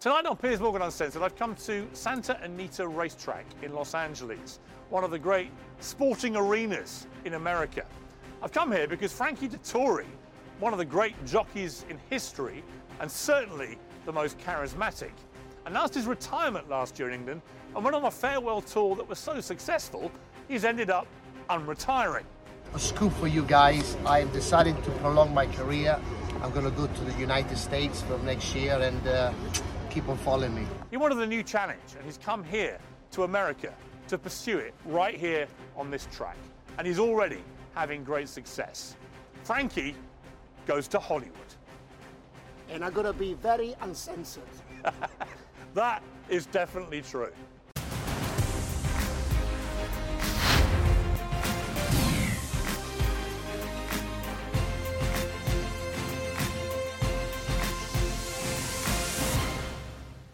Tonight on Piers Morgan Uncensored, I've come to Santa Anita Racetrack in Los Angeles, one of the great sporting arenas in America. I've come here because Frankie Dettori, one of the great jockeys in history, and certainly the most charismatic, announced his retirement last year in England and went on a farewell tour that was so successful, he's ended up unretiring. A scoop for you guys. I have decided to prolong my career. I'm going to go to the United States for next year and uh, keep on following me. He wanted a new challenge and he's come here to America to pursue it right here on this track. And he's already having great success. Frankie goes to Hollywood. And I'm going to be very uncensored. That is definitely true.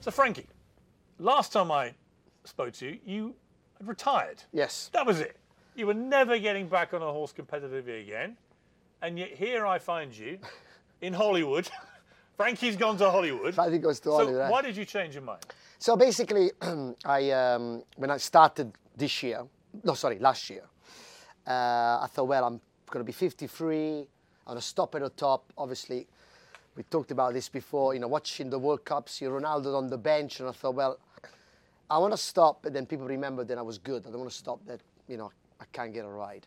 So, Frankie, last time I spoke to you, you had retired. Yes. That was it. You were never getting back on a horse competitively again. And yet here I find you in Hollywood. Frankie's gone to Hollywood. Frankie goes to so Hollywood, why did you change your mind? So basically, I um, when I started this year, no, sorry, last year, uh, I thought, well, I'm going to be 53. I'm going to stop at the top. Obviously, we talked about this before. You know, watching the World Cup, see Ronaldo on the bench, and I thought, well, I want to stop, and then people remember that I was good. I don't want to stop that. You know, I can't get a ride.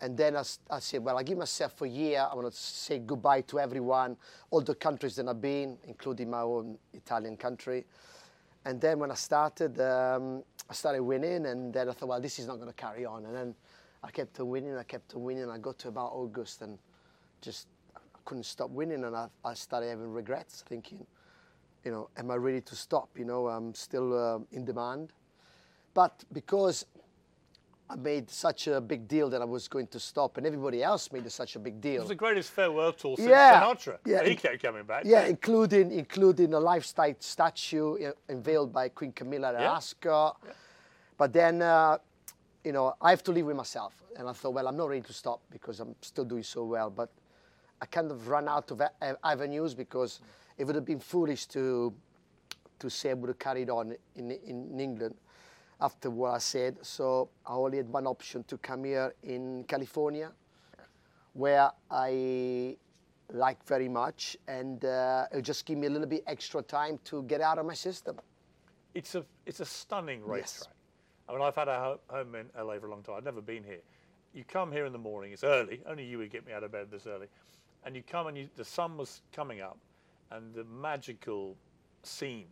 And then I, I said, well, I give myself a year. I want to say goodbye to everyone, all the countries that I've been, including my own Italian country. And then when I started, um, I started winning, and then I thought, well, this is not going to carry on. And then I kept on winning, I kept on winning. I got to about August, and just couldn't stop winning, and I, I started having regrets, thinking, you know, am I ready to stop? You know, I'm still uh, in demand. But because I made such a big deal that I was going to stop, and everybody else made such a big deal. It was the greatest farewell tour since Yeah, Sinatra. yeah. He kept coming back. Yeah, including including a lifestyle statue unveiled by Queen Camilla at Yeah. Ascot. But then, uh, you know, I have to live with myself, and I thought, well, I'm not ready to stop because I'm still doing so well. But I kind of ran out of avenues because it would have been foolish to to say I would have carried on in in England after what I said. So I only had one option to come here in California where I like very much, and uh, it'll just give me a little bit extra time to get out of my system. It's a it's a stunning Yes. I mean, I've had a home in LA for a long time. I've never been here. You come here in the morning. It's early. Only you would get me out of bed this early. And you come and you, the sun was coming up, and the magical scene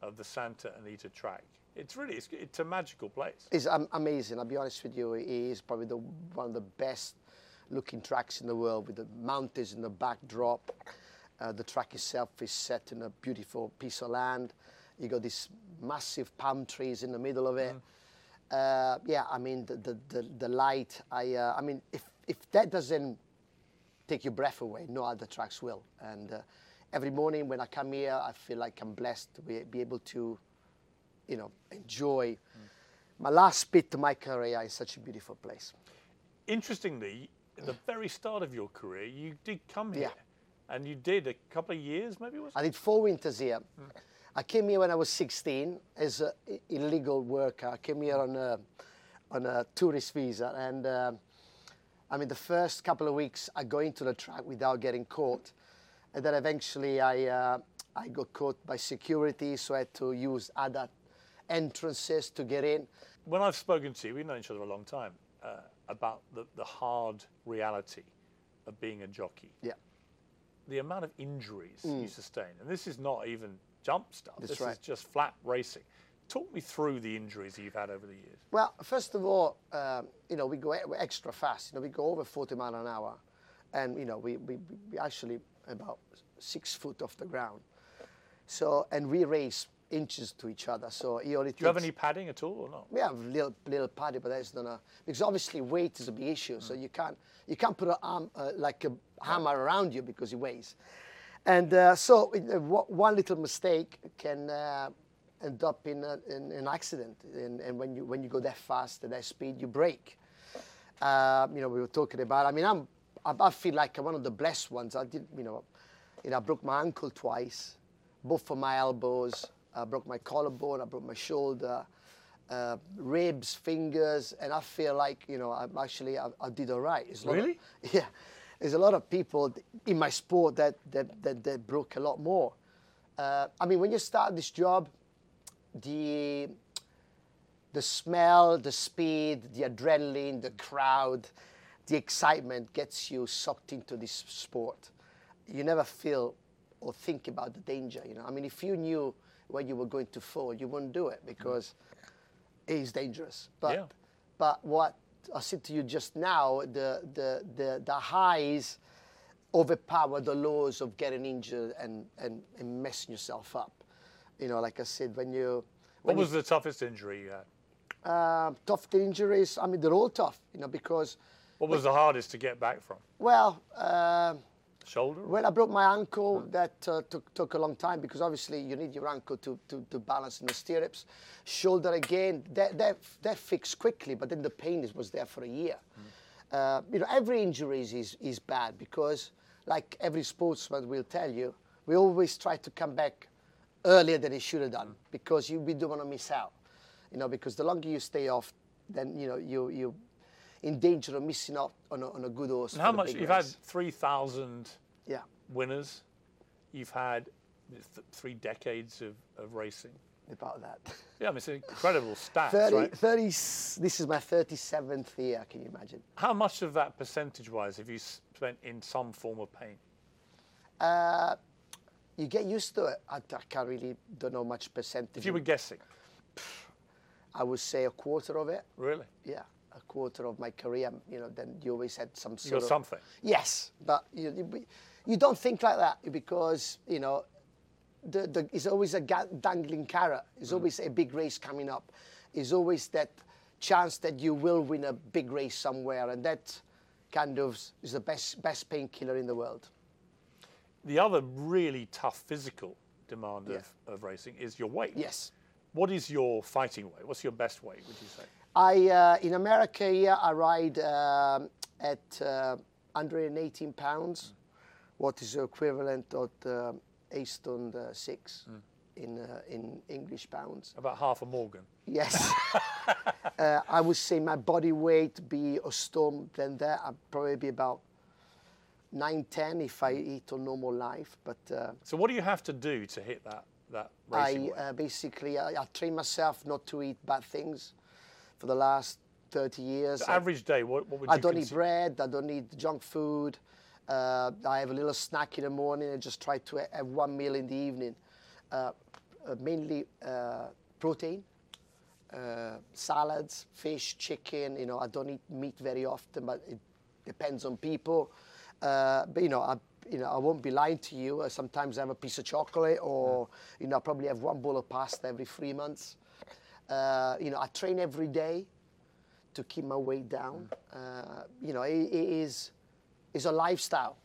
of the Santa Anita track. It's really it's, it's a magical place. It's am- amazing. I'll be honest with you. It is probably the, one of the best looking tracks in the world with the mountains in the backdrop. Uh, the track itself is set in a beautiful piece of land. You got these massive palm trees in the middle of it. Uh, yeah, I mean the the, the, the light. I uh, I mean if if that doesn't take your breath away, no other tracks will. And uh, every morning when I come here, I feel like I'm blessed to be, be able to, you know, enjoy my last bit of my career in such a beautiful place. Interestingly, at the very start of your career, you did come here, Yeah. and you did a couple of years, maybe it was. I did four winters here. I came here when I was 16 as an illegal worker. I came here on a, on a tourist visa. And uh, I mean, the first couple of weeks, I go into the track without getting caught. And then eventually I, uh, I got caught by security, so I had to use other entrances to get in. when I've spoken to you, we've known each other a long time, uh, about the, the hard reality of being a jockey, Yeah. the amount of injuries you sustain, and this is not even jump stuff, That's this right. is just flat racing. Talk me through the injuries you've had over the years. Well, first of all, um, you know, we go extra fast. You know, we go over 40 mile an hour, and you know, we, we, we actually about six foot off the ground. So, and we race inches to each other. So he only Do you have any padding at all or not? we have little little padding, but that's not a because obviously weight is a big issue. So you can't you can't put a arm uh, like a hammer around you because it weighs. And uh, so it- uh, one little mistake can uh, end up in, a, in an accident. And, and when you when you go that fast at that speed, you break. Um, you know, we were talking about. I mean, I'm I, I feel like I'm one of the blessed ones. I did, you know, you know, I broke my ankle twice both of my elbows. I broke my collarbone. I broke my shoulder, uh, ribs, fingers, and I feel like you know I'm actually I, I did all right. A of- Really? yeah, there's a lot of people in my sport that that that, that broke a lot more. Uh, I mean, when you start this job, the the smell, the speed, the adrenaline, the crowd, the excitement gets you sucked into this sport. You never feel or think about the danger. You know, I mean, if you knew where you were going to fall, you wouldn't do it because it is dangerous. But Yeah. but what I said to you just now, the the the, the highs overpower the lows of getting injured and, and, and messing yourself up. You know, like I said, when you What was the toughest injury you had? uh, tough injuries. I mean, they're all tough, you know, because, What was the hardest to get back from? well, uh, Shoulder? when I broke my ankle, that uh, took, took a long time because obviously you need your ankle to, to, to balance in the stirrups. Shoulder again, that, that, that fixed quickly, but then the pain is, was there for a year. Uh, you know, every injury is, is, is bad because, like every sportsman will tell you, we always try to come back earlier than he should have done because you we don't want to miss out. You know, because the longer you stay off, then you know you you in danger of missing out on a, on a good horse. And how much? You've had 3,000 Yeah. winners. You've had th- three decades of, of racing. about that. Yeah, I mean, it's an incredible stats, 30, right? 30, this is my 37th year, can you imagine? How much of that percentage-wise have you spent in some form of pain? Uh, you get used to it. I, I can't really, don't know much percentage. If you were guessing, I would say a quarter of it. really? Yeah, a quarter of my career, you know, then you always had some You sort got of... something. Yes, but you, you- you don't think like that because, you know, the, the, it's always a dangling carrot. It's mm. always a big race coming up. It's always that chance that you will win a big race somewhere, and that kind of is the best, best painkiller in the world. The other really tough physical demand Yeah. of, of racing is your weight. Yes. What is your fighting weight? What's your best weight, would you say? I uh, in America here I ride um, at uh, 118 pounds, what is the equivalent of uh, 8 stone uh, six in uh, in English pounds. About half a Morgan. Yes, uh, I would say my body weight be a stone than that. I'd probably be about 9, 10 if I eat a normal life, but. Uh, So what do you have to do to hit that, that racing I weight? uh, basically I, I train myself not to eat bad things for the last 30 years. The I- average day, what, what would I don't eat bread. I don't eat junk food. Uh, I have a little snack in the morning and just try to have one meal in the evening. Uh, uh, mainly uh, protein, uh, salads, fish, chicken. You know, I don't eat meat very often, but it depends on people. Uh, but you know, I, you know, I won't be lying to you. Uh, sometimes I have a piece of chocolate, or you know, I probably have one bowl of pasta every three months. Uh, you know, I train every day to keep my weight down. Uh, you know, it, it is is a lifestyle.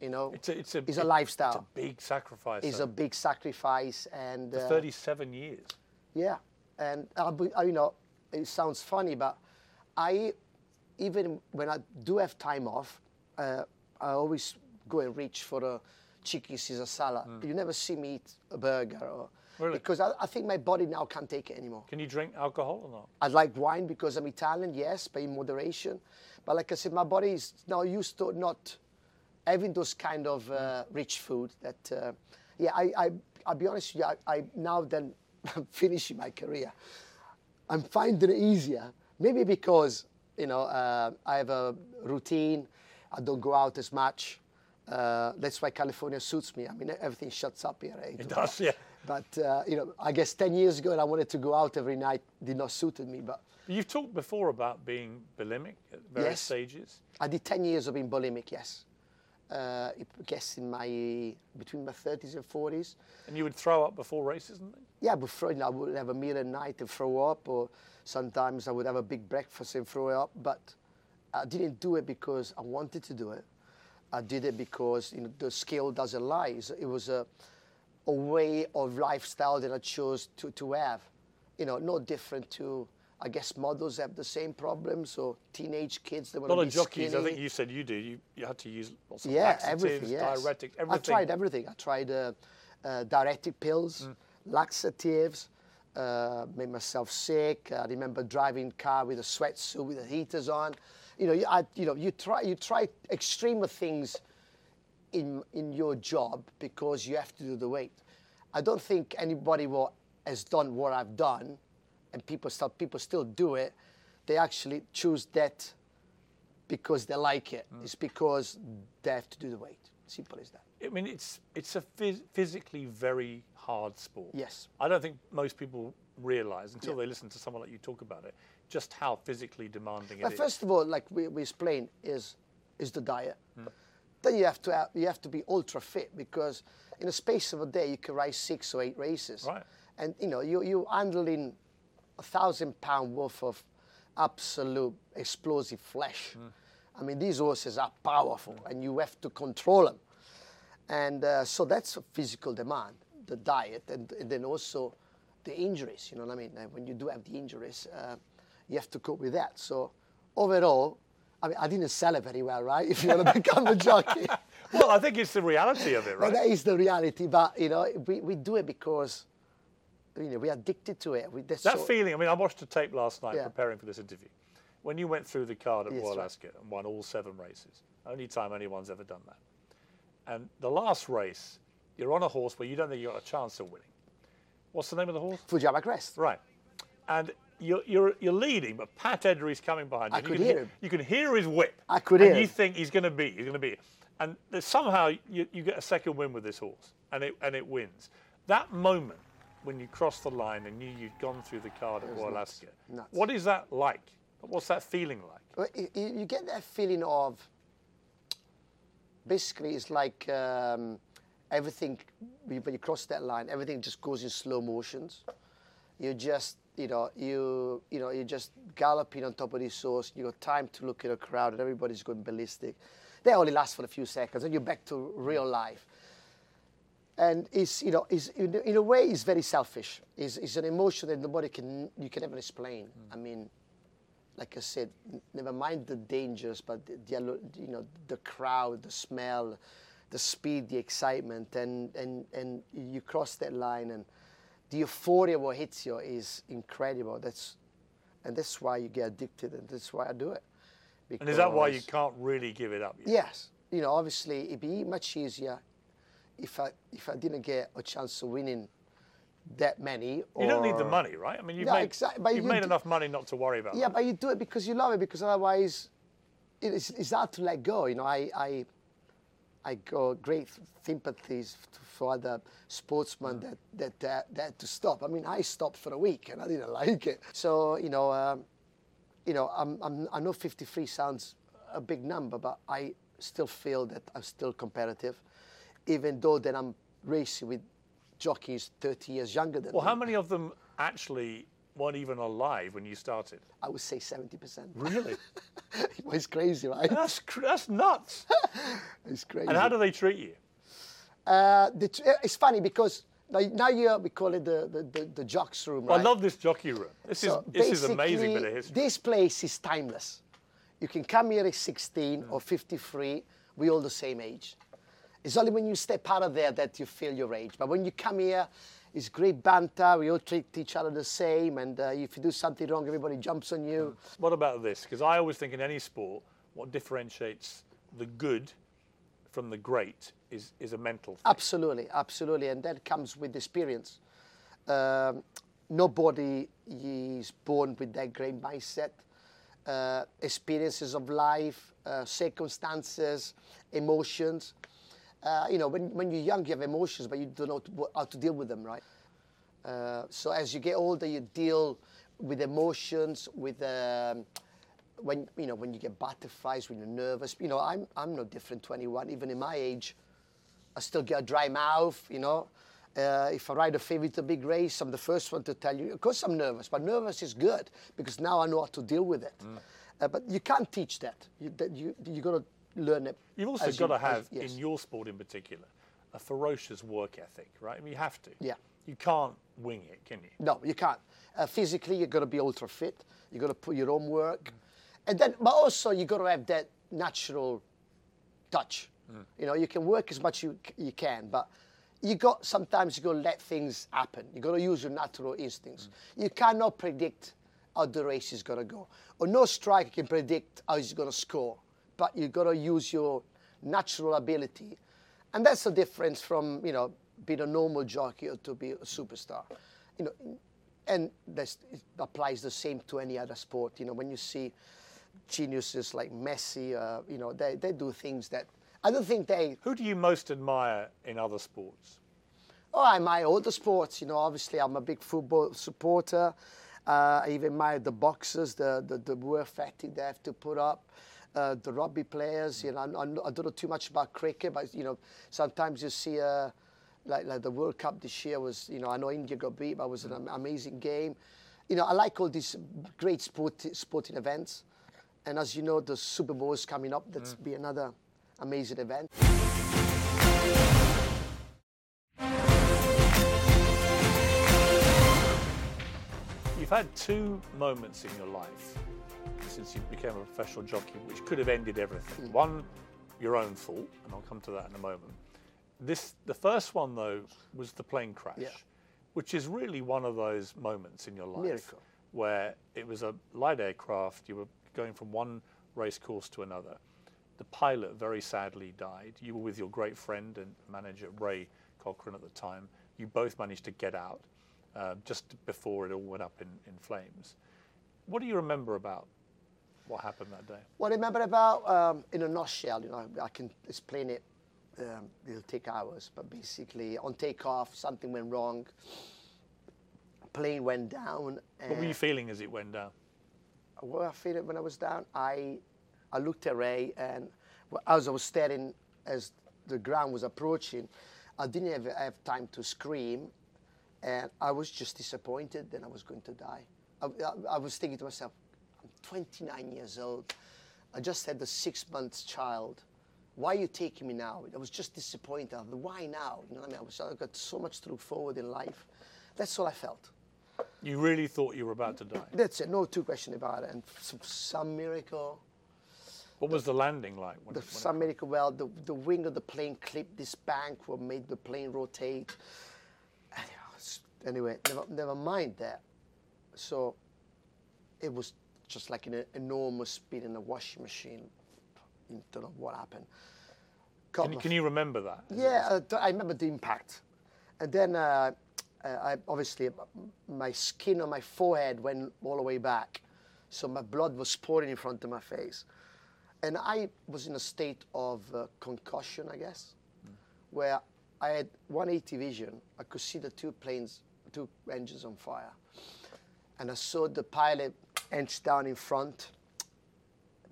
You know, It's a, it's a, it's a lifestyle. It's a big sacrifice. It's though. a big sacrifice, and For uh, 37 years. yeah, and I, be- I- you know, it sounds funny, but I, even when I do have time off, uh, I always go and reach for a chicken Caesar salad. You never see me eat a burger, or, Really? because I, I think my body now can't take it anymore. Can you drink alcohol or not? I like wine because I'm Italian, yes, but in moderation. But like I said, my body is now used to not having those kind of uh, rich food. That uh, yeah, I, I I'll be honest with you. I, I now then I'm finishing my career. I'm finding it easier. Maybe because you know uh, I have a routine. I don't go out as much. Uh, that's why California suits me. I mean, everything shuts up here. eh? It does, yeah. But uh, you know, I guess 10 years ago, I wanted to go out every night. Did not suited me. But You've talked before about being bulimic at various Yes. stages. I did 10 years of being bulimic. Yes. Uh, I guess in my between my 30s and 40s. And you would throw up before races and things? Yeah, before you know, I would have a meal at night and throw up, or sometimes I would have a big breakfast and throw up. But I didn't do it because I wanted to do it. I did it because you know, the skill doesn't lie. It was a, a way of lifestyle that I chose to, to have. You know, no different to, I guess models have the same problems, or teenage kids that A want lot to be jockeys, skinny. I think you said you do, you, you had to use lots of Yeah, laxatives, everything. Yes. diuretics, everything. I tried everything. I tried uh, uh, diuretic pills, laxatives. Uh, made myself sick. I remember driving car with a sweatsuit with the heaters on. You know, you, I, you know, you try you try extreme things in in your job because you have to do the weight. I don't think anybody what has done what I've done, and people still people still do it. They actually choose that because they like it. Mm. It's because they have to do the weight. Simple as that. I mean, it's it's a phys- physically very hard sport. Yes. I don't think most people realise until Yeah. they listen to someone like you talk about it, just how physically demanding it But is. first of all, like we, we explained, is is the diet. Hmm. Then you have to have, you have to be ultra fit because in a space of a day you can race six or eight races. Right. And you know you you handling a thousand pound worth of absolute explosive flesh. Hmm. I mean these horses are powerful and you have to control them. And uh, so that's a physical demand, the diet, and, and then also the injuries. You know what I mean? When you do have the injuries, uh, you have to cope with that. So overall, I mean, I didn't sell it very well, right? If you want to become a jockey, well, I think it's the reality of it, right? that is the reality. But you know, we, we do it because you know we're addicted to it. We, That so- feeling, I mean, I watched a tape last night Yeah. preparing for this interview. When you went through the card at Yes, Royal right. Ascot and won all seven races, only time anyone's ever done that. And the last race, you're on a horse where you don't think you've got a chance of winning. What's the name of the horse? Fujiyama Crest. Right. And you're, you're, you're leading, but Pat Eddery's coming behind you. I could you can hear him. You can hear his whip. I could and hear you him. think he's going to be. He's going to be. And there's somehow you, you get a second win with this horse, and it and it wins. That moment when you cross the line and knew you'd gone through the card at Royal. Ascot, what is that like? What's that feeling like? Well, you, you you get that feeling of basically it's like um, everything when you cross that line, everything just goes in slow motions. You just you know you you know you're just galloping on top of this horse. You got time to look at the crowd, and everybody's going ballistic. They only last for a few seconds, and you're back to real life. And it's you know it's, in, in a way it's very selfish. It's, it's an emotion that nobody can you can ever explain. Mm. I mean, like I said, n- never mind the dangers, but the, the you know the crowd, the smell, the speed, the excitement, and and and you cross that line, and the euphoria what hits you is incredible. That's and that's why you get addicted, and that's why I do it. And is that why you can't really give it up? yet? Yes, you know, obviously it'd be much easier if I if I didn't get a chance of winning that many. You don't need the money, right? I mean, you've No, made, you've you made d- enough money not to worry about Yeah, that. but you do it because you love it. Because otherwise, it is, it's hard to let go. You know, I I I got great sympathies for other sportsmen that that that, that had to stop. I mean, I stopped for a week and I didn't like it. So you know, um, you know, I'm, I'm I know 53 sounds a big number, but I still feel that I'm still competitive, even though that I'm racing with jockeys 30 years younger than Well, me. Well, how many of them actually weren't even alive when you started? I would say 70%. Really? it's crazy, right? that's that's nuts. It's crazy. And how do they treat you? Uh, tr- uh, it's funny because now, now you we call it the, the, the, the jocks room, I right? love this jockey room. This So is this is amazing bit of history. This place is timeless. You can come here at 16 or 53. We're all the same age. It's only when you step out of there that you feel your age. But when you come here, it's great banter. We all treat each other the same. And uh, if you do something wrong, everybody jumps on you. What about this? Because I always think in any sport, what differentiates the good from the great is is a mental thing. Absolutely, absolutely, and that comes with experience. Um, nobody is born with that great mindset. Uh, experiences of life, uh, circumstances, emotions. Uh, you know, when, when you're young, you have emotions, but you don't know to, how to deal with them, right? Uh, so as you get older, you deal with emotions, with um, when you know when you get butterflies, when you're nervous. You know, I'm I'm no different. 21, even in my age, I still get a dry mouth. You know, uh, if I ride a favorite a big race, I'm the first one to tell you. Of course, I'm nervous, but nervous is good because now I know how to deal with it. Uh, but you can't teach that. You that you you got to learn it. You've also as got to you- as- have yes. in your sport in particular a ferocious work ethic, right? I mean, you have to. Yeah. You can't wing it, can you? No, you can't. Uh, physically, you've got to be ultra fit. You've got to put your own work, and then, but also you've got to have that natural touch. You know, you can work as much you you can, but you got sometimes you got to let things happen. You got to use your natural instincts. You cannot predict how the race is going to go. Or no striker can predict how he's going to score, but you've got to use your natural ability, and that's the difference from you know being a normal jockey or to be a superstar. You know, and this it applies the same to any other sport. You know, when you see geniuses like Messi, uh, you know, they, they do things that I don't think they. Who do you most admire in other sports? Oh, I admire all the sports. You know, obviously I'm a big football supporter. Uh, I even admire the boxers, the, the, the work ethic they have to put up. Uh, the rugby players, you know, I, I don't know too much about cricket, but you know, sometimes you see uh, like, like the World Cup this year was, you know, I know India got beat, but it was an amazing game. You know, I like all these great sport, sporting events. And as you know, the Super Bowl is coming up. That's be another amazing event. You've had two moments in your life since you became a professional jockey which could have ended everything. Hmm. One, your own fault, and I'll come to that in a moment. This, the first one though, was the plane crash, Yeah. which is really one of those moments in your life Miracle. where it was a light aircraft. You were going from one race course to another. The pilot very sadly died. You were with your great friend and manager Ray Cochrane at the time. You both managed to get out uh, just before it all went up in, in flames. What do you remember about what happened that day? Well, I remember about, um, in a nutshell, you know, I can explain it. Um, it'll take hours, but basically, on takeoff, something went wrong. Plane went down. What were you feeling as it went down? what I felt it when I was down, I, I looked at Ray, and as I was staring as the ground was approaching, I didn't have, have time to scream, and I was just disappointed that I was going to die. I, I, I was thinking to myself, 29 years old. I just had a six month child. Why are you taking me now? I was just disappointed. I Why now? You know what I mean? I was, I've got so much to look forward in life. That's all I felt. You really thought you were about to die. That's it. No two question about it. And some, some miracle, What was the landing like? When the, when some miracle. Well, the, the wing of the plane clipped this bank, what made the plane rotate. And, you know, it's- Anyway, never, never mind that. So it was just like an enormous speed in a washing machine. I don't know what happened. Can, you, can you remember that? yeah, uh, I remember the impact. And then, uh, uh, I, obviously, my skin on my forehead went all the way back. So my blood was pouring in front of my face. And I was in a state of uh, concussion, I guess, where I had 180 vision. I could see the two planes, two engines on fire. And I saw the pilot inch down in front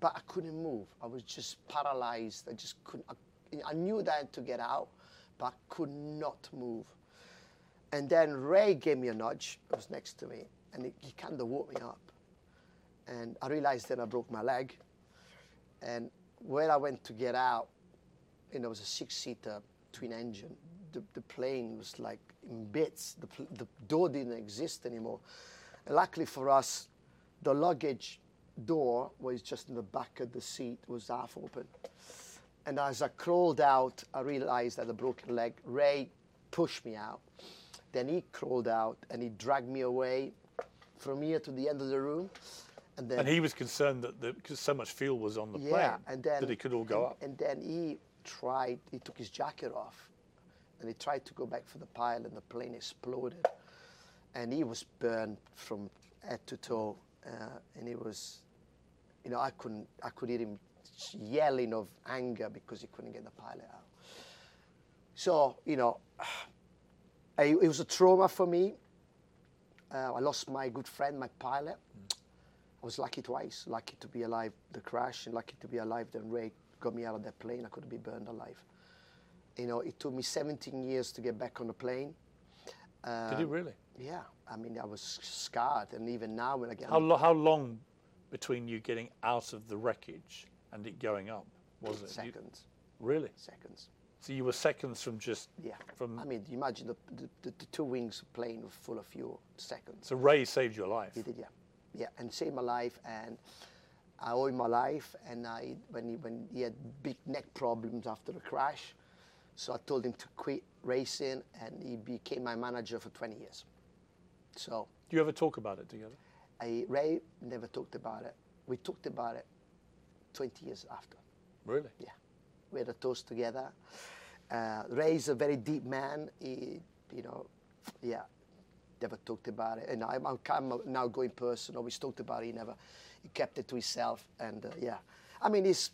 but I couldn't move. I was just paralyzed. I just couldn't. I, I knew that I had to get out, but I could not move. And then Ray gave me a nudge. He was next to me, and he, he kind of woke me up. And I realized then I broke my leg. And when I went to get out, and it was a six-seater twin engine. The, the plane was like in bits. The, the door didn't exist anymore. And luckily for us, the luggage door was just in the back of the seat, was half open. And as I crawled out, I realized I had a broken leg. Ray pushed me out. Then he crawled out and he dragged me away from here to the end of the room. And then And he was concerned that the, because so much fuel was on the plane yeah, and then that it could all go and, up. And then he tried. He took his jacket off, and he tried to go back for the pile, and the plane exploded, and he was burned from head to toe, uh, and he was, you know, I couldn't. I could hear him yelling of anger because he couldn't get the pilot out. So you know, I, it was a trauma for me. Uh, I lost my good friend, my pilot. I was lucky twice. Lucky to be alive the crash, and lucky to be alive then Ray got me out of that plane. I couldn't be burned alive. You know, it took me 17 years to get back on the plane. Did he really? Yeah, I mean, I was scarred, and even now when I get How, lo- how long between you getting out of the wreckage and it going up was it? You- seconds, really? seconds. So you were seconds from just Yeah. from. I mean, you imagine the, the, the, two wings of plane were full of fuel. Seconds. so Ray saved your life. He did, yeah, yeah, and saved my life, and I owe him my life. And I, when he when he had big neck problems after the crash, so I told him to quit racing, and he became my manager for 20 years. So Do you ever talk about it together? I, Ray never talked about it. We talked about it 20 years after. Really? Yeah, we had a toast together. Uh, Ray is a very deep man. He, you know, yeah, never talked about it. And I'm, I'm now going personal. We talked about it. He never, he kept it to himself. And uh, yeah, I mean, it's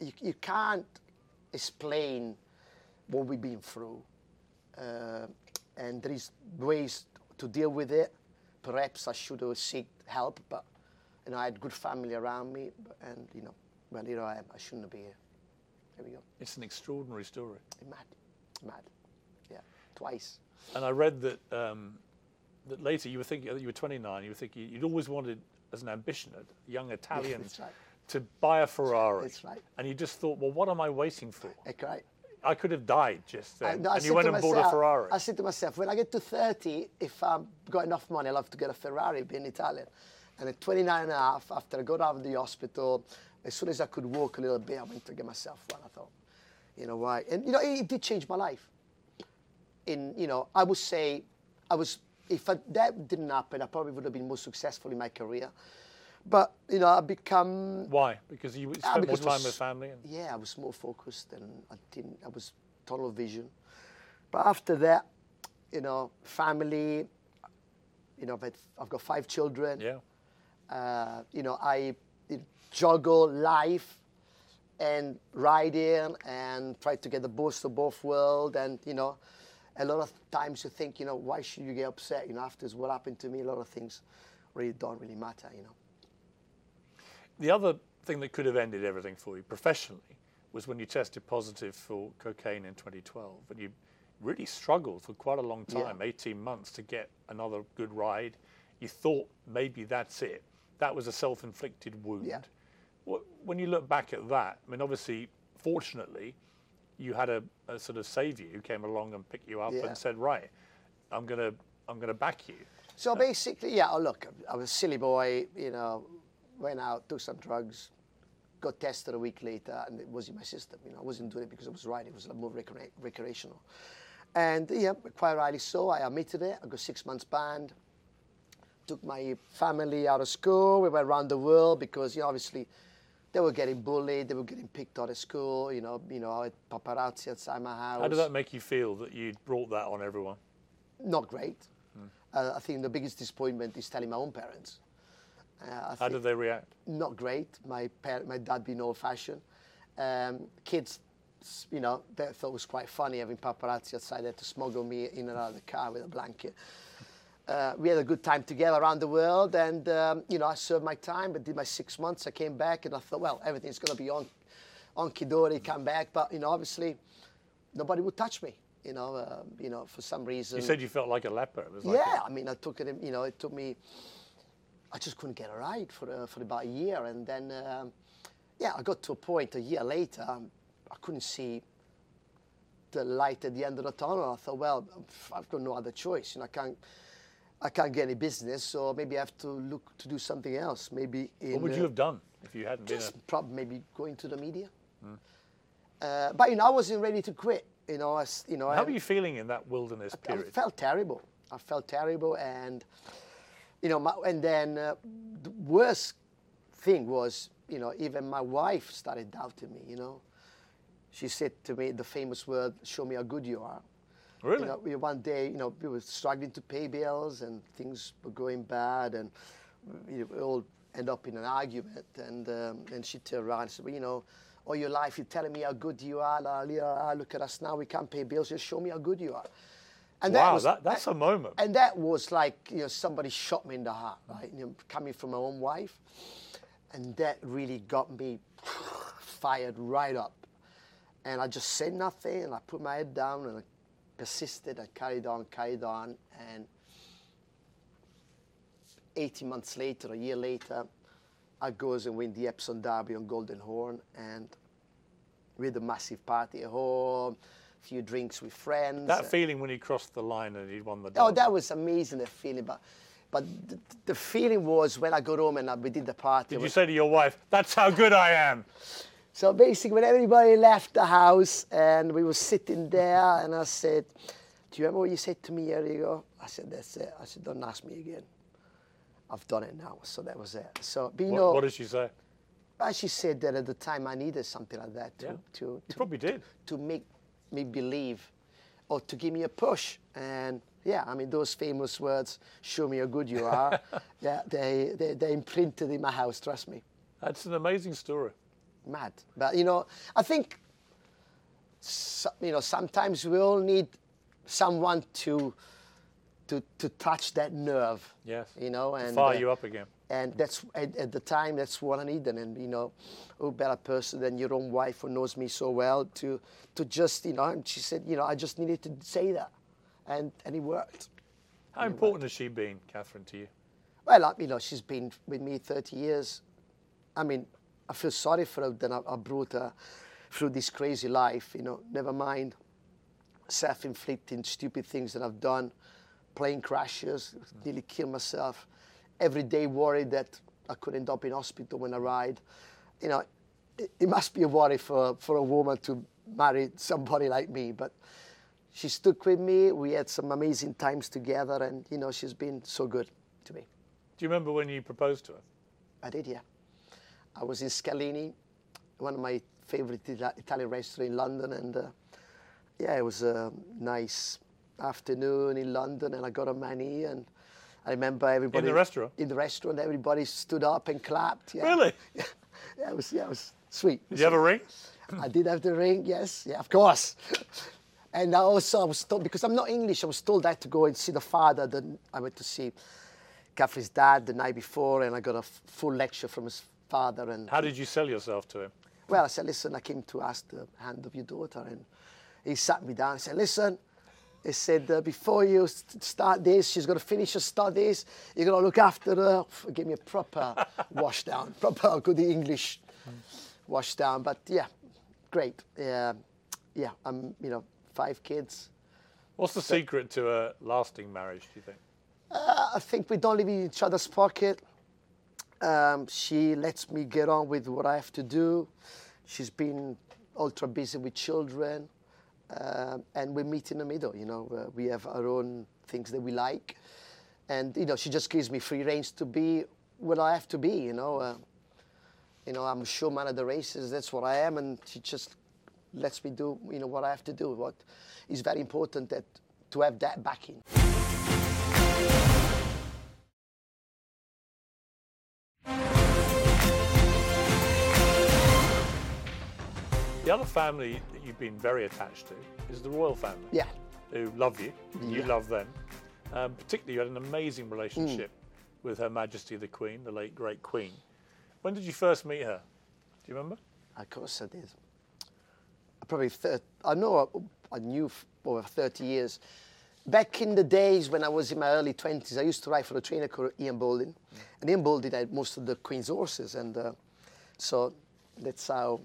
you, you can't explain what we've been through, uh, and there is ways to deal with it. Perhaps I should have sought help, but you know, I had good family around me, and you know, well, here I am. I shouldn't be here. There we go. It's an extraordinary story. Mad, mad. Yeah, twice. And I read that um, that later you were thinking you were 29. You were thinking you'd always wanted, as an ambition, a young Italian, right. to buy a Ferrari. That's right. And you just thought, well, what am I waiting for? Okay, right. I could have died just I- then. no, I and you went and bought a myself- Ferrari. I said to myself, when I get to 30, if I've got enough money, I'll have to get a Ferrari, being Italian. And at 29 and a half, after I got out of the hospital, as soon as I could walk a little bit, I went to get myself one. I thought, you know why? And you know, it, it did change my life. In you know, I would say, I was if I, that didn't happen, I probably would have been more successful in my career. But you know, I become Why? Because you spent Ah, more because it time was- with family. And, yeah, I was more focused and I didn't, I was tunnel vision. But after that, you know, family, you know, I've, had, I've got five children. yeah. Uh, you know, I juggle life and riding and try to get the best of both worlds. And, you know, a lot of times you think, you know, why should you get upset? You know, after what happened to me, a lot of things really don't really matter, you know. The other thing that could have ended everything for you professionally was when you tested positive for cocaine in 2012, and you really struggled for quite a long Yeah. time, 18 months, to get another good ride. You thought maybe that's it. That was a self-inflicted wound. Yeah. When you look back at that, I mean, obviously, fortunately, you had a, a sort of savior who came along and picked you up Yeah. and said, "Right, I'm gonna, I'm gonna back you." So uh, basically, yeah, oh, look, I was a silly boy, you know, went out, took some drugs, got tested a week later, and it was in my system. You know, I wasn't doing it because I was riding, it was more recre- recreational. And yeah, quite rightly so, I admitted it. I got six months banned, took my family out of school, we went around the world because, you know, obviously, they were getting bullied, they were getting picked on at school, you know, you know, I had paparazzi outside my house How did that make you feel that you brought that on everyone? not great. Uh, I think the biggest disappointment is telling my own parents. Uh, How did they react? not great. My par- my dad being old-fashioned. Um, kids, you know, they thought it was quite funny having paparazzi outside there to smuggle me in and out of the car with a blanket. Uh, we had a good time together around the world, and um, you know, I served my time, but did my six months. I came back, and I thought, well, everything's going to be on, on Dettori, come back, but you know, obviously, nobody would touch me. You know, uh, you know, for some reason. You said you felt like a leper. It was like Yeah, I mean, I took it. You know, it took me. I just couldn't get a ride for uh, for about a year, and then um, yeah, I got to a point a year later. Um, I couldn't see the light at the end of the tunnel. I thought, well, I've got no other choice. You know, I can't. I can't get any business, so maybe I have to look to do something else. Maybe in, What would you uh, have done if you hadn't been a probably maybe going to the media. Uh, but you know, I wasn't ready to quit. You know, I, you know, How I, were you feeling in that wilderness I period? I felt terrible. I felt terrible, and you know, my, and then uh, the worst thing was, you know, even my wife started doubting me. You know, she said to me the famous word, "Show me how good you are." Really? You know, we, one day, you know, we were struggling to pay bills, and things were going bad, and we, we all end up in an argument. And um, and she turned around and said, "Well, you know." All your life, you're telling me how good you are. La, la, la, look at us now. We can't pay bills. Just show me how good you are. And wow, was- that, that's a moment. and that was like, you know, somebody shot me in the heart, right? You know, coming from my own wife. And that really got me fired right up. And I just said nothing and I put my head down and I persisted. I carried on, carried on. And 18 months later, a year later, I goes and win the Epsom Derby on Golden Horn. And we had a massive party at home, few drinks with friends. that feeling when he crossed the line and you won the Oh, that was amazing, the feeling. But, but the, the feeling was when I got home and I, we did the party. Did you say to your wife, "That's how good I am"? So basically, when everybody left the house and we were sitting there, and I said, "Do you remember what you said to me a year ago?" I said, "That's it." I said, "Don't ask me again. I've done it now." So that was it. So, but you What, know, what did she say? uh, she said that at the time I needed something like that to Yeah. to, to probably did. to make me believe or to give me a push. And yeah, I mean, those famous words, show me how good you are, yeah, they, they, they imprinted in my house, trust me. That's an amazing story. Mad. But, you know, I think, you know, sometimes we all need someone to, to, to touch that nerve. Yes. You know, and Fire uh, you up again. And that's at, at the time that's what I needed. And you know, who better person than your own wife who knows me so well to to just you know. And she said, you know, I just needed to say that, and and it worked. How important has she been, Catherine, to you? Well, I- you know, she's been with me 30 years. I mean, I feel sorry for her that I, I brought her through this crazy life. You know, never mind self-inflicting stupid things that I've done, plane crashes, mm. nearly killed myself. Every day worried that I could end up in hospital when I ride. You know, it, it must be a worry for, for a woman to marry somebody like me, but she stuck with me. We had some amazing times together, and you know, she's been so good to me. Do you remember when you proposed to her? I did, yeah. I was in Scalini, one of my favorite Italian restaurants in London, and uh, yeah, it was a nice afternoon in London, and I got on my knee, and I remember everybody in the restaurant? In the restaurant, everybody stood up and clapped. Yeah. Really? Yeah, it was yeah, it was sweet. Did you have a ring? I did have the ring, yes, yeah, of course. and I also I was told because I'm not English, I was told I had to go and see the father. Then I went to see Catherine's dad the night before, and I got a f- full lecture from his father. And How did you sell yourself to him? well, I said, listen, I came to ask the hand of your daughter, and he sat me down and said, listen. He said, uh, before you start this, she's going to finish her studies. You're going to look after her. Give me a proper wash down, proper good English wash down. But yeah, great. Yeah, yeah. I'm, you know, five kids. What's the secret to a lasting marriage, do you think? Uh, I think we don't live in each other's pocket. Um, she lets me get on with what I have to do. She's been ultra busy with children, um, and we meet in the middle. You know, uh, we have our own things that we like, and you know, she just gives me free range to be what I have to be. You know, uh, you know, I'm a showman at the races. That's what I am, and she just lets me do you know what I have to do. What is very important that to have that backing. The other family that you've been very attached to is the royal family, Yeah. who love you, you love them. Um, particularly, you had an amazing relationship with Her Majesty the Queen, the late great Queen. When did you first meet her? Do you remember? Of course I did. Probably, thir- I know I, I knew f- over 30 years. Back in the days when I was in my early 20s, I used to ride for a trainer called Ian Balding. And Ian Balding had most of the Queen's horses. And uh, so that's how,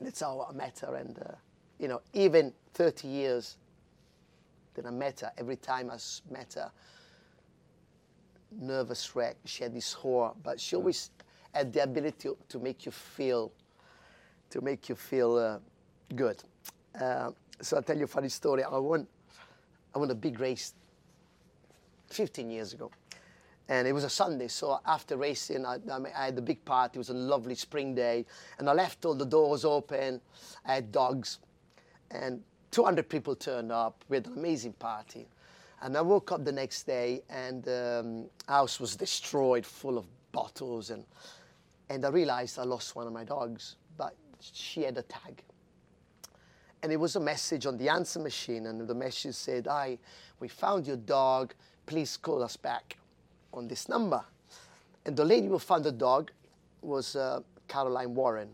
that's how I met her. And, uh, you know, even 30 years that I met her, every time I met her, nervous wreck. She had this horror, but she always had the ability to make you feel, to make you feel uh, good. Uh, so I'll tell you a funny story. I won, I won a big race 15 years ago. And it was a Sunday, so after racing, I, I, had a big party. It was a lovely spring day, and I left all the doors open. I had dogs, and 200 people turned up. We had an amazing party. And I woke up the next day, and um, house was destroyed, full of bottles, and and I realized I lost one of my dogs, but she had a tag. And it was a message on the answer machine, and the message said, "Hi, we found your dog. Please call us back on this number." And the lady who found the dog was uh, Caroline Warren,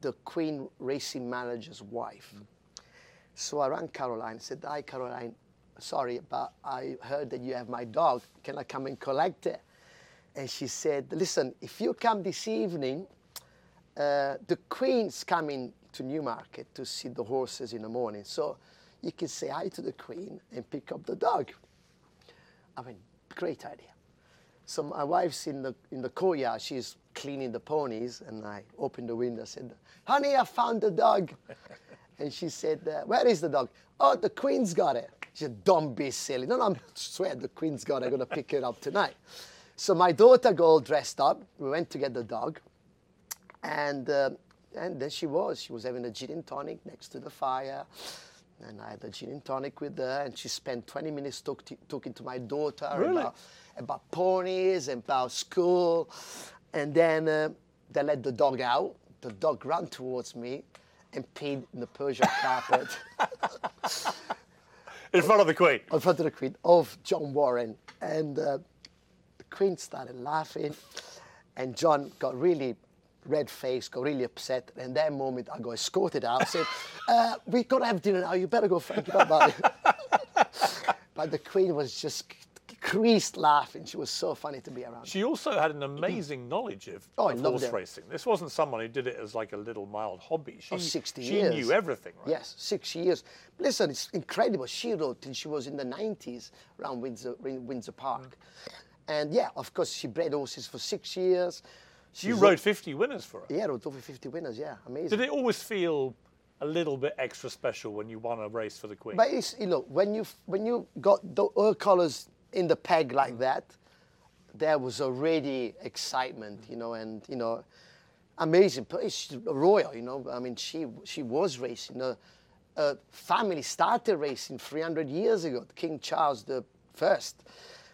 the Queen racing manager's wife. So I rang Caroline and said, Hi, Caroline, sorry, but I heard that you have my dog. Can I come and collect it? And she said, Listen, if you come this evening, uh, the Queen's coming to Newmarket to see the horses in the morning. So you can say hi to the Queen and pick up the dog. I mean, great idea. So my wife's in the in the courtyard. She's cleaning the ponies, and I opened the window. And said, "Honey, I found the dog." and she said, uh, "Where is the dog?" "Oh, the Queen's got it." She said, "Don't be silly." No, no, I swear the Queen's got it. I'm gonna pick it up tonight. So my daughter got all dressed up. We went to get the dog, and uh, and there she was. She was having a gin and tonic next to the fire. And I had a gin and tonic with her, and she spent 20 minutes talk to, talking to my daughter Really? about, about ponies and about school. And then uh, they let the dog out. The dog ran towards me and peed in the Persian carpet In front of the Queen. in front of the Queen of John Warren. And uh, the Queen started laughing, and John got really red face, got really upset. And that moment, I got escorted out. Said, uh, "We got to have dinner now. You better go, Frankie. Bye-bye." but the Queen was just creased laughing. She was so funny to be around. She also had an amazing knowledge of, Oh, of horse it. racing. This wasn't someone who did it as like a little mild hobby. She, Oh, 60 she years. knew everything, right? Yes, six years. Listen, it's incredible. She wrote till she was in the 90s around Windsor, Windsor Park. And yeah, of course, she bred horses for six years. You She's- rode 50 winners for her. Yeah, I wrote over 50 winners. Yeah, amazing. Did it always feel a little bit extra special when you won a race for the Queen? But it's, you know, when you when you got the her colours in the peg like Mm. that, there was already excitement, you know, and you know, amazing. But it's royal, you know. I mean, she she was racing. Her, her family started racing 300 years ago. King Charles the First,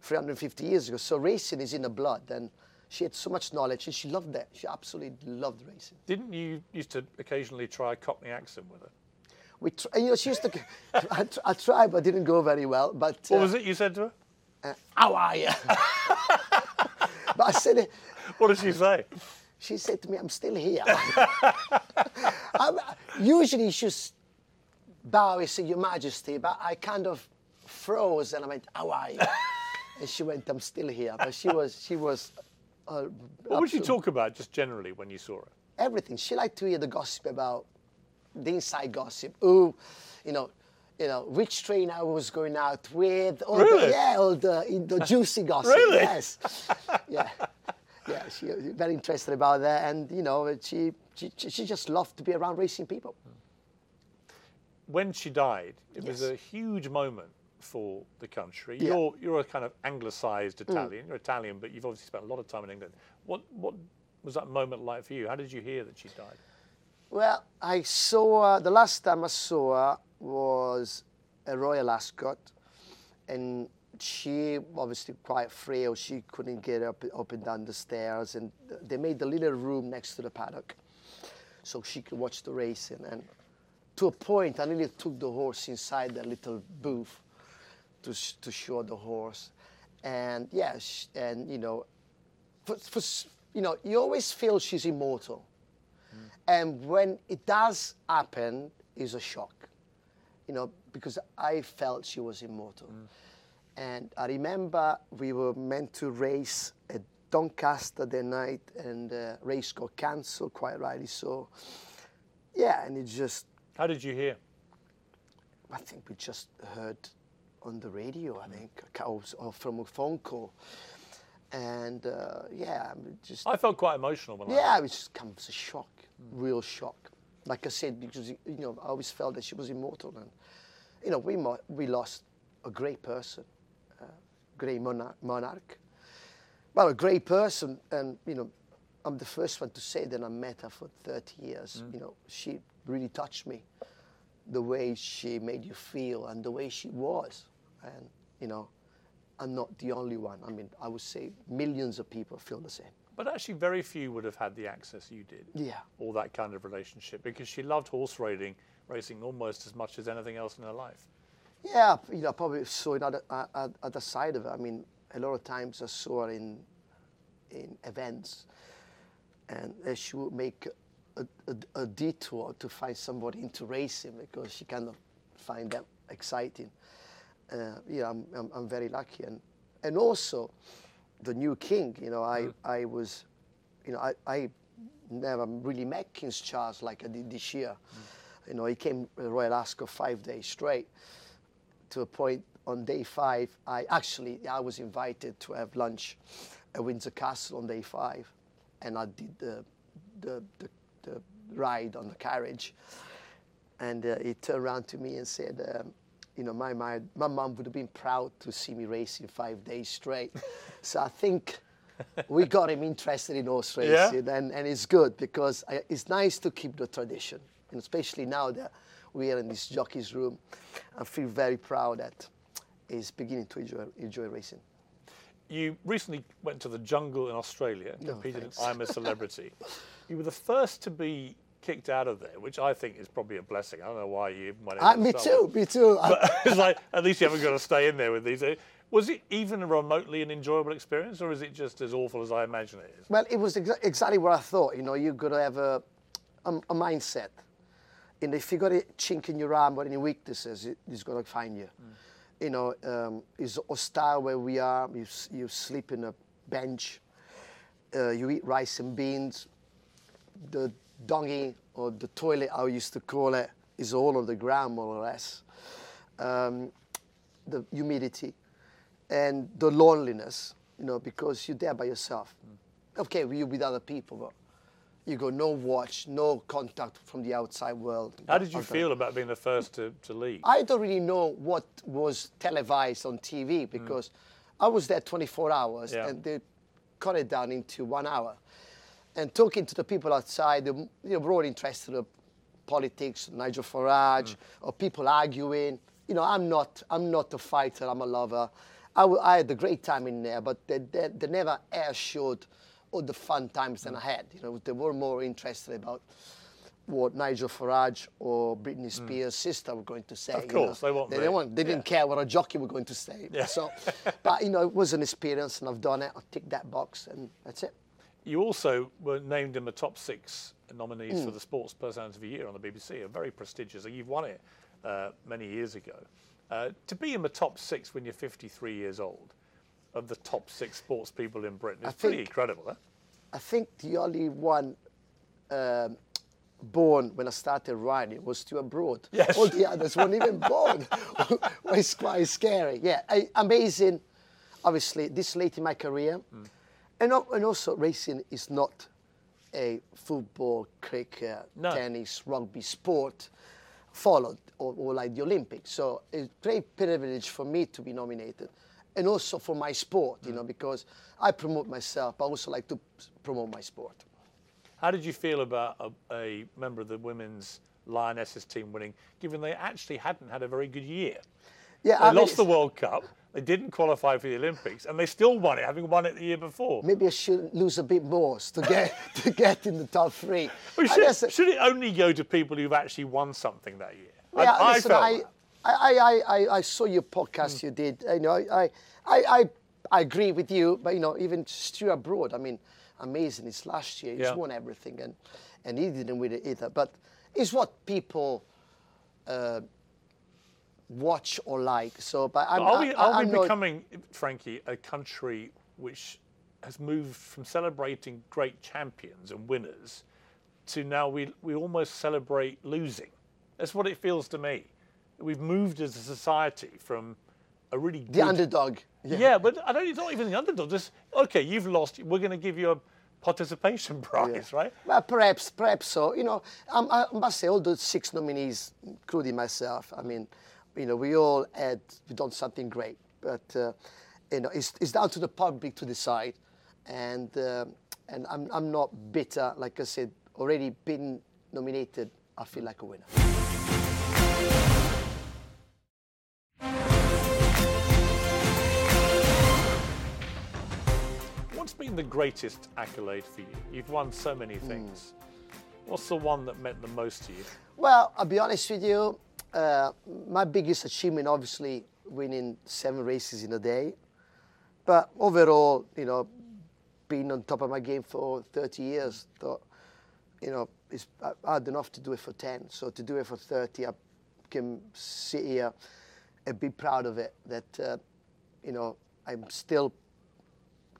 350 years ago. So racing is in the blood, and she had so much knowledge, and she loved that. She absolutely loved racing. Didn't you used to occasionally try a Cockney accent with her? We, tr- you know, she used to. I, tr- I tried, but it didn't go very well. But What uh, was it you said to her? uh, how are you? but I said, it- What did she say? she said to me, I'm still here. I'm, usually she just bow and say, Your Majesty, but I kind of froze and I went, How are you? and she went, I'm still here. But she was, she was. Uh, What would you talk about just generally when you saw her? everything. She liked to hear the gossip about the inside gossip. Who, you know, you know, which train I was going out with. All Really? the, yeah, all the, the juicy gossip. Really? Yes. yeah. Yeah, she was very interested about that, and you know, she, she she just loved to be around racing people. When she died, it was a huge moment for the country. Yeah. Mm. You're you're a kind of anglicised Italian. You're Italian, but you've obviously spent a lot of time in England. What what was that moment like for you? How did you hear that she died? Well, I saw her, the last time I saw her was a Royal Ascot, and she obviously quite frail. She couldn't get up up and down the stairs, and they made the little room next to the paddock, so she could watch the racing. And to a point, I nearly took the horse inside the little booth to to show the horse, and yeah, and you know, for, for you know, you always feel she's immortal. Mm. And when it does happen, is a shock, you know, because I felt she was immortal. Mm. And I remember we were meant to race at Doncaster that night, and the race got cancelled, quite rightly so. Yeah, and it just, How did you hear? I think we just heard on the radio, I think, or or from a phone call. And uh, yeah, I just I felt quite emotional when I yeah, it just of a shock, real shock. Like I said, because you know, I always felt that she was immortal, and you know, we we lost a great person, uh, great monarch, monarch. Well, a great person, and you know, I'm the first one to say that I met her for 30 years. You know, she really touched me, the way she made you feel, and the way she was, and you know, I'm not the only one. I mean, I would say millions of people feel the same. But actually, very few would have had the access you did. Yeah. All that kind of relationship because she loved horse riding, racing almost as much as anything else in her life. Yeah, you know, probably saw another uh, uh, other side of it. I mean, a lot of times I saw her in in events, and uh, she would make a, a, a detour to find somebody into racing because she kind of find that exciting. Uh, yeah, I'm, I'm, I'm very lucky, and and also the new king. You know, I I was, you know, I, I never really met King Charles like I did this year. You know, he came to Royal Ascot five days straight to a point on day five, I actually I was invited to have lunch at Windsor Castle on day five, and I did the the, the, the ride on the carriage, and uh, he turned around to me and said. Um, you know, my, my, my mum would have been proud to see me racing five days straight. so I think we got him interested in horse Yeah. racing, and, and it's good because I, it's nice to keep the tradition, and especially now that we are in this jockey's room, I feel very proud that he's beginning to enjoy, enjoy racing. You recently went to the jungle in Australia, No, competed in. I'm a Celebrity. you were the first to be kicked out of there, which I think is probably a blessing. I don't know why you in Uh, me too, me too. But it's like, at least you haven't got to stay in there with these. Was it even remotely an enjoyable experience, or is it just as awful as I imagine it is? Well, it was exa- exactly what I thought. You know, you've got to have a, a, a mindset. And if you got a chink in your arm or any weaknesses, it, it's going to find you. You know, um, it's hostile where we are. You, you sleep in a bench. Uh, you eat rice and beans. The dunny or the toilet, I used to call it, is all on the ground more or less. Um, the humidity and the loneliness, you know, because you're there by yourself. Okay, you're with other people, but you got no watch, no contact from the outside world. How did you feel about being the first to, to leave? I don't really know what was televised on TV because I was there 24 hours Yeah. and they cut it down into one hour. And talking to the people outside, they you know, were all interested in politics, Nigel Farage, mm. or people arguing. You know, I'm not, I'm not a fighter. I'm a lover. I, w- I had a great time in there, but they, they, they never air showed all the fun times that mm. I had. You know, they were more interested about what Nigel Farage or Britney mm. Spears' sister were going to say. Of you course, know. they They, didn't want, they didn't care what a jockey were going to say. Yeah. So, but you know, it was an experience, and I've done it. I ticked that box, and that's it. You also were named in the top six nominees Hmm. for the Sports Personality of the Year on the BBC, a very prestigious. and You've won it uh, many years ago. Uh, to be in the top six when you're 53 years old, of the top six sports people in Britain, is I pretty think- incredible. Huh? I think the only one um, born when I started riding was Stuart Broad. Yes. All the others weren't even born. it's quite scary. Yeah, I, amazing. Obviously, this late in my career, and, and also racing is not a football, cricket, No. tennis, rugby sport followed or, or like the Olympics. So it's great privilege for me to be nominated, and also for my sport, you mm. know, because I promote myself. I also like to promote my sport. How did you feel about a, a member of the women's Lionesses team winning, given they actually hadn't had a very good year? Yeah, They I mean, lost the World Cup, they didn't qualify for the Olympics, and they still won it, having won it the year before. maybe I should lose a bit more to get to get in the top three. Well, should, guess- should it only go to people who've actually won something that year? Yeah, I, listen, I. I, I, I, saw your podcast you did. You know, I, I, I, I agree with you. But you know, even Stuart Broad. I mean, amazing. It's last year. He's Yeah. won everything, and and he didn't win it either. But it's what people. Uh, watch or like so but I'm, Are we, are I'm we not- becoming, Frankie, a country which has moved from celebrating great champions and winners to now we, we almost celebrate losing? That's what it feels to me. We've moved as a society from a really the good, underdog Yeah. but I don't. It's not even the underdog. Just okay, you've lost. We're going to give you a participation prize, right? Well, perhaps, perhaps so. You know, um, I must say, all the six nominees, including myself, I mean, you know, we all had we done something great, but uh, you know, it's, it's down to the public to decide, and uh, and I'm I'm not bitter. Like I said, already been nominated, I feel like a winner. What's been the greatest accolade for you? You've won so many things. What's the one that meant the most to you? Well, I'll be honest with you. Uh, my biggest achievement, obviously, winning seven races in a day. But overall, you know, being on top of my game for 30 years, thought, you know, it's had enough to do it for 10. So to do it for 30, I can sit here and be proud of it. That, uh, you know, I'm still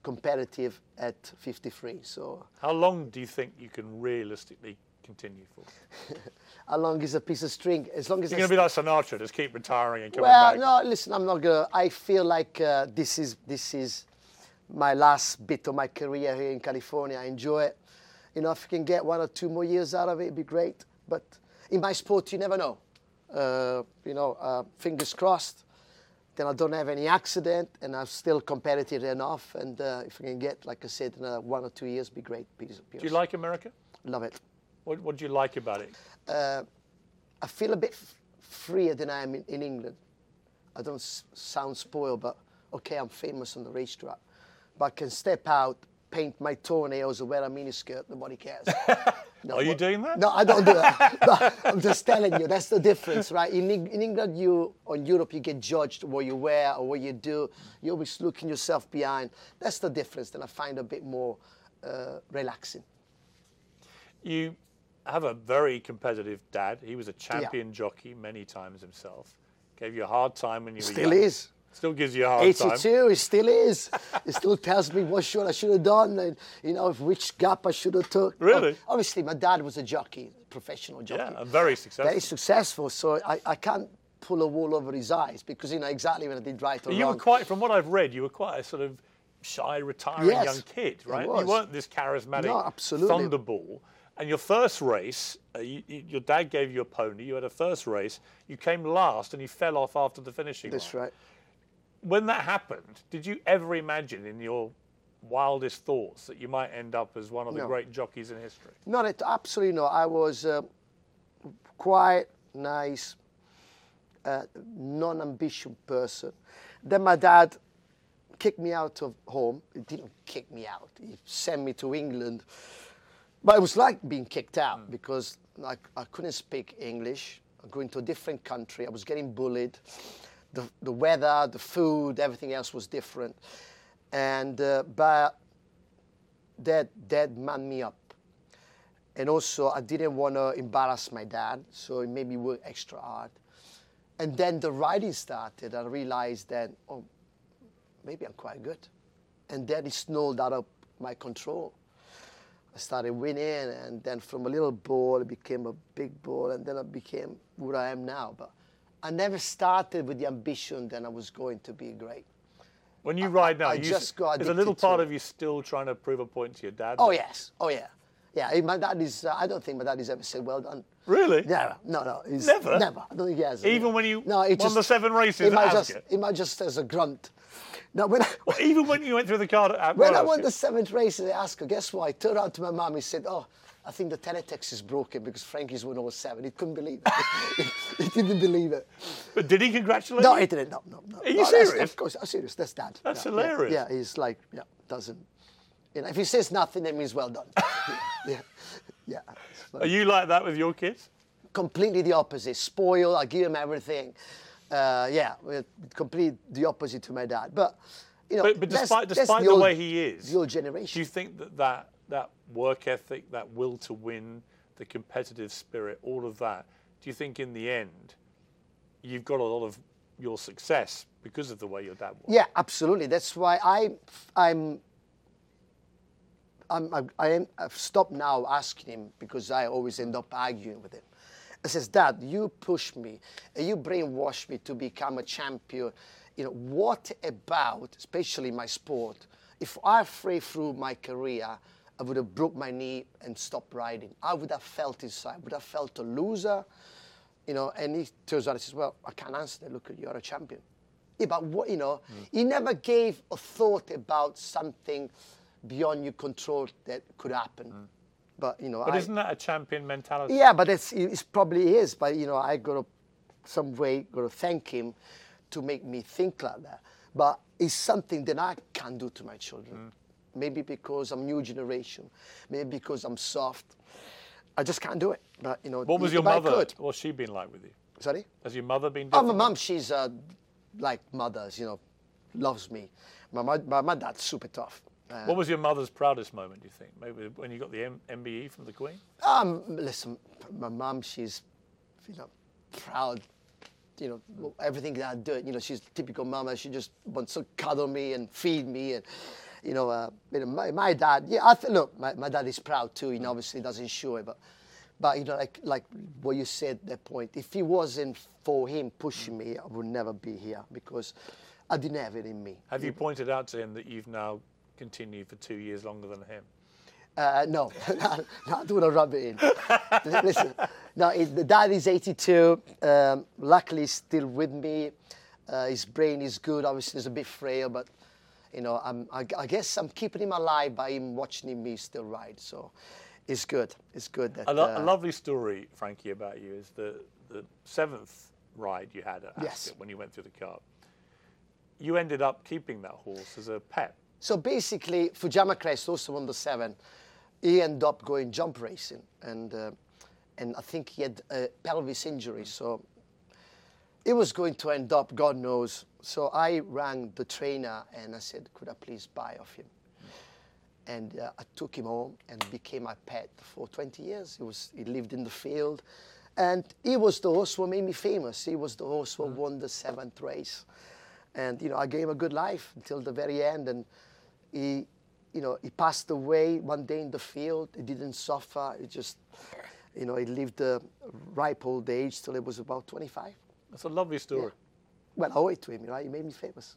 competitive at 53. So How long do you think you can realistically continue for? how long is a piece of string? As long as You're going to be like Sinatra, just keep retiring and coming Well, back. no, listen, I'm not gonna. I feel like uh, this is this is my last bit of my career here in California. I enjoy it. You know, if I can get one or two more years out of it, it'd be great. But in my sport, you never know. Uh, you know, uh, fingers crossed. Then I don't have any accident, and I'm still competitive enough. And uh, if I can get, like I said, another one or two years, be great. Do you like America? Love it. What, what do you like about it? Uh, I feel a bit f- freer than I am in, in England. I don't s- sound spoiled, but okay, I'm famous on the racetrack. But I can step out, paint my toenails, or wear a miniskirt, nobody cares. No, Are you doing that? No, I don't do that. I'm just telling you, that's the difference, right? In, in England, you, or in Europe, you get judged what you wear or what you do. You're always looking yourself behind. That's the difference, and I find a bit more uh, relaxing. You have a very competitive dad. He was a champion jockey many times himself. Gave you a hard time when you were young. Still is. Still gives you a hard time. 82, it still is. it still tells me what should I should have done, and you know which gap I should have took. Really? Ob- Obviously, my dad was a jockey, professional jockey. Yeah, very successful. Very successful. So I, I can't pull a wool over his eyes because you know exactly when I did right or wrong. You were quite, from what I've read, you were quite a sort of shy, retiring Yes, young kid, right? You weren't this charismatic No, absolutely. thunderball. And your first race, uh, you, you, your dad gave you a pony. You had a first race. You came last, and you fell off after the finishing That's line. right. When that happened, did you ever imagine in your wildest thoughts that you might end up as one of the No. great jockeys in history? Not at absolutely not. I was uh, quiet, nice, uh, non-ambition person. Then my dad kicked me out of home. He didn't kick me out. He sent me to England. But it was like being kicked out because I, I couldn't speak English. I'm going to a different country. I was getting bullied. The, the weather, the food, everything else was different. And uh, but that that man me up. And also, I didn't want to embarrass my dad, so it made me work extra hard. And then the writing started. I realized that, oh, maybe I'm quite good. And then it snowed out of my control. I started winning, and then from a little ball, it became a big ball, and then I became what I am now. But I never started with the ambition that I was going to be great. When you ride now, I you, just got there's a little part of you still trying to prove a point to your dad. Oh yes, oh yeah, yeah. My dad is. Uh, I don't think my dad has ever said well done. Really? Never. No, no. He's, Never? Never. I don't think he has. Even when you no, won just, the seven races He might just. He might just as a grunt. No, when I, Well, even when you went through the card at when I won the seventh race at Ascot, guess what? I turned around to my mum. He said, "Oh, I think the teletext is broken because Frankie's won all seven. He couldn't believe it. he didn't believe it. But did he congratulate No, you? he didn't. No, no, no. Are you no, serious? Of course, I'm serious. That's dad. That's yeah, yeah, hilarious. Yeah, he's like, yeah, doesn't. You know, if he says nothing, that means well done. yeah, yeah. Like- Are you like that with your kids? completely the opposite. Spoil. I give him everything. Uh, yeah, complete the opposite to my dad. But you know, But, but that's- despite, that's despite the the, old- way he is, the old do you think that, that that work ethic, that will to win, the competitive spirit, all of that, do you think in the end you've got a lot of your success because of the way your dad was? Yeah, absolutely. That's why I, I'm. I'm, I, I am, I've stopped now asking him because I always end up arguing with him. I says, Dad, you push me, you brainwash me to become a champion. You know, what about, especially my sport, if I fray through my career, I would have broke my knee and stopped riding. I would have felt inside, I would have felt a loser, you know, and he turns around and says, well, I can't answer that. Look, you're a champion. Yeah, but what, you know, mm. he never gave a thought about something beyond your control that could happen. Mm. But, you know, But I, isn't that a champion mentality? yeah, but it's, it's probably is. But you know, I got to some way got to thank him to make me think like that. But it's something that I can't do to my children. Mm. Maybe because I'm new generation. Maybe because I'm soft. I just can't do it. But you know, What was your mother? What's she been like with you? Sorry. Has your mother been Oh, my mum, she's uh, like mothers. You know, loves me. My, my, my dad's super tough. Uh, What was your mother's proudest moment, do you think? Maybe when you got the M- MBE from the Queen? Um, listen, my mum, she's, you know, proud. You know, everything that I do. You know, she's a typical mama. She just wants to cuddle me and feed me, and you know, uh, you know, my, my dad. Yeah, I th- look, my, my dad is proud too. You know, obviously doesn't show it, but, but you know, like like what you said that point. If it wasn't for him pushing me, I would never be here because I didn't have it in me. Have you pointed out to him that you've now continue for two years longer than him? Uh, no, no, no, I don't want to rub it in. Listen, no, it, the dad is 82. Um, luckily, he's still with me. Uh, his brain is good. Obviously, he's a bit frail, but you know, I'm, I, I guess I'm keeping him alive by him watching me still ride. So it's good. It's good. That, A, lo- uh, a lovely story, Frankie, about you is the, the seventh ride you had at Yes. When you went through the Cup. You ended up keeping that horse as a pet. So basically, Fujiyama Crest also won the seven. He ended up going jump racing, and uh, and I think he had a pelvis injury, so it was going to end up, God knows. So I rang the trainer and I said, could I please buy off him? And uh, I took him home and became my pet for 20 years. He was he lived in the field, and he was the horse who made me famous. He was the horse who won the seventh race, and you know I gave him a good life until the very end. And he, you know, he passed away one day in the field. He didn't suffer. He just, you know, he lived a ripe old age till he was about 25. That's a lovely story. Well, I owe it to him, right? He made me famous.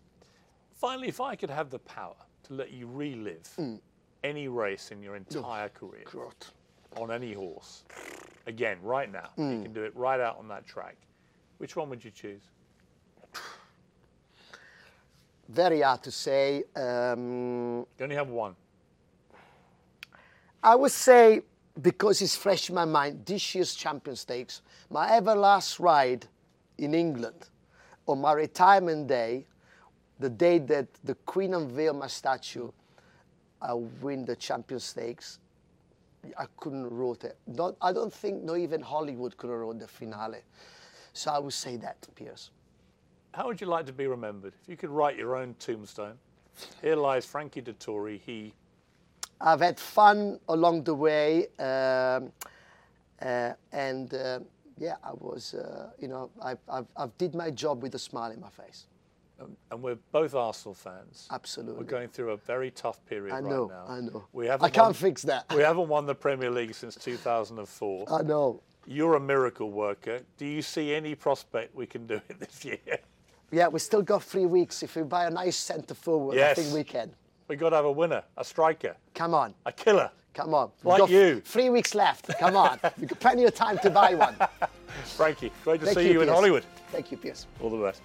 Finally, if I could have the power to let you relive Mm. any race in your entire career God. on any horse, again, right now, Mm. you can do it right out on that track, which one would you choose? Very hard to say. Um, You only have one. I would say, because it's fresh in my mind, this year's Champion Stakes, my ever last ride in England, on my retirement day, the day that the Queen unveiled my statue, I win the Champion Stakes. I couldn't wrote it. Not, I don't think not even Hollywood could have wrote the finale. So I would say that, Piers. How would you like to be remembered? If you could write your own tombstone, here lies Frankie Dettori. He I've had fun along the way, um, uh, and uh, yeah, I was, uh, you know, I've, I've, I've did my job with a smile in my face. um, and we're both Arsenal fans. Absolutely. We're going through a very tough period I right know, now. I know. We haven't I can't won- fix that. We haven't won the Premier League since 2004. I know. You're a miracle worker. Do you see any prospect we can do it this year? Yeah, we still got three weeks. If we buy a nice centre forward, Yes. I think we can. We've got to have a winner, a striker, Come on, a killer. come on. We've Like got you. Three weeks left. Come on. We've got plenty of time to buy one. Frankie, great to Thank see you, in Hollywood. Thank you, Piers. All the best.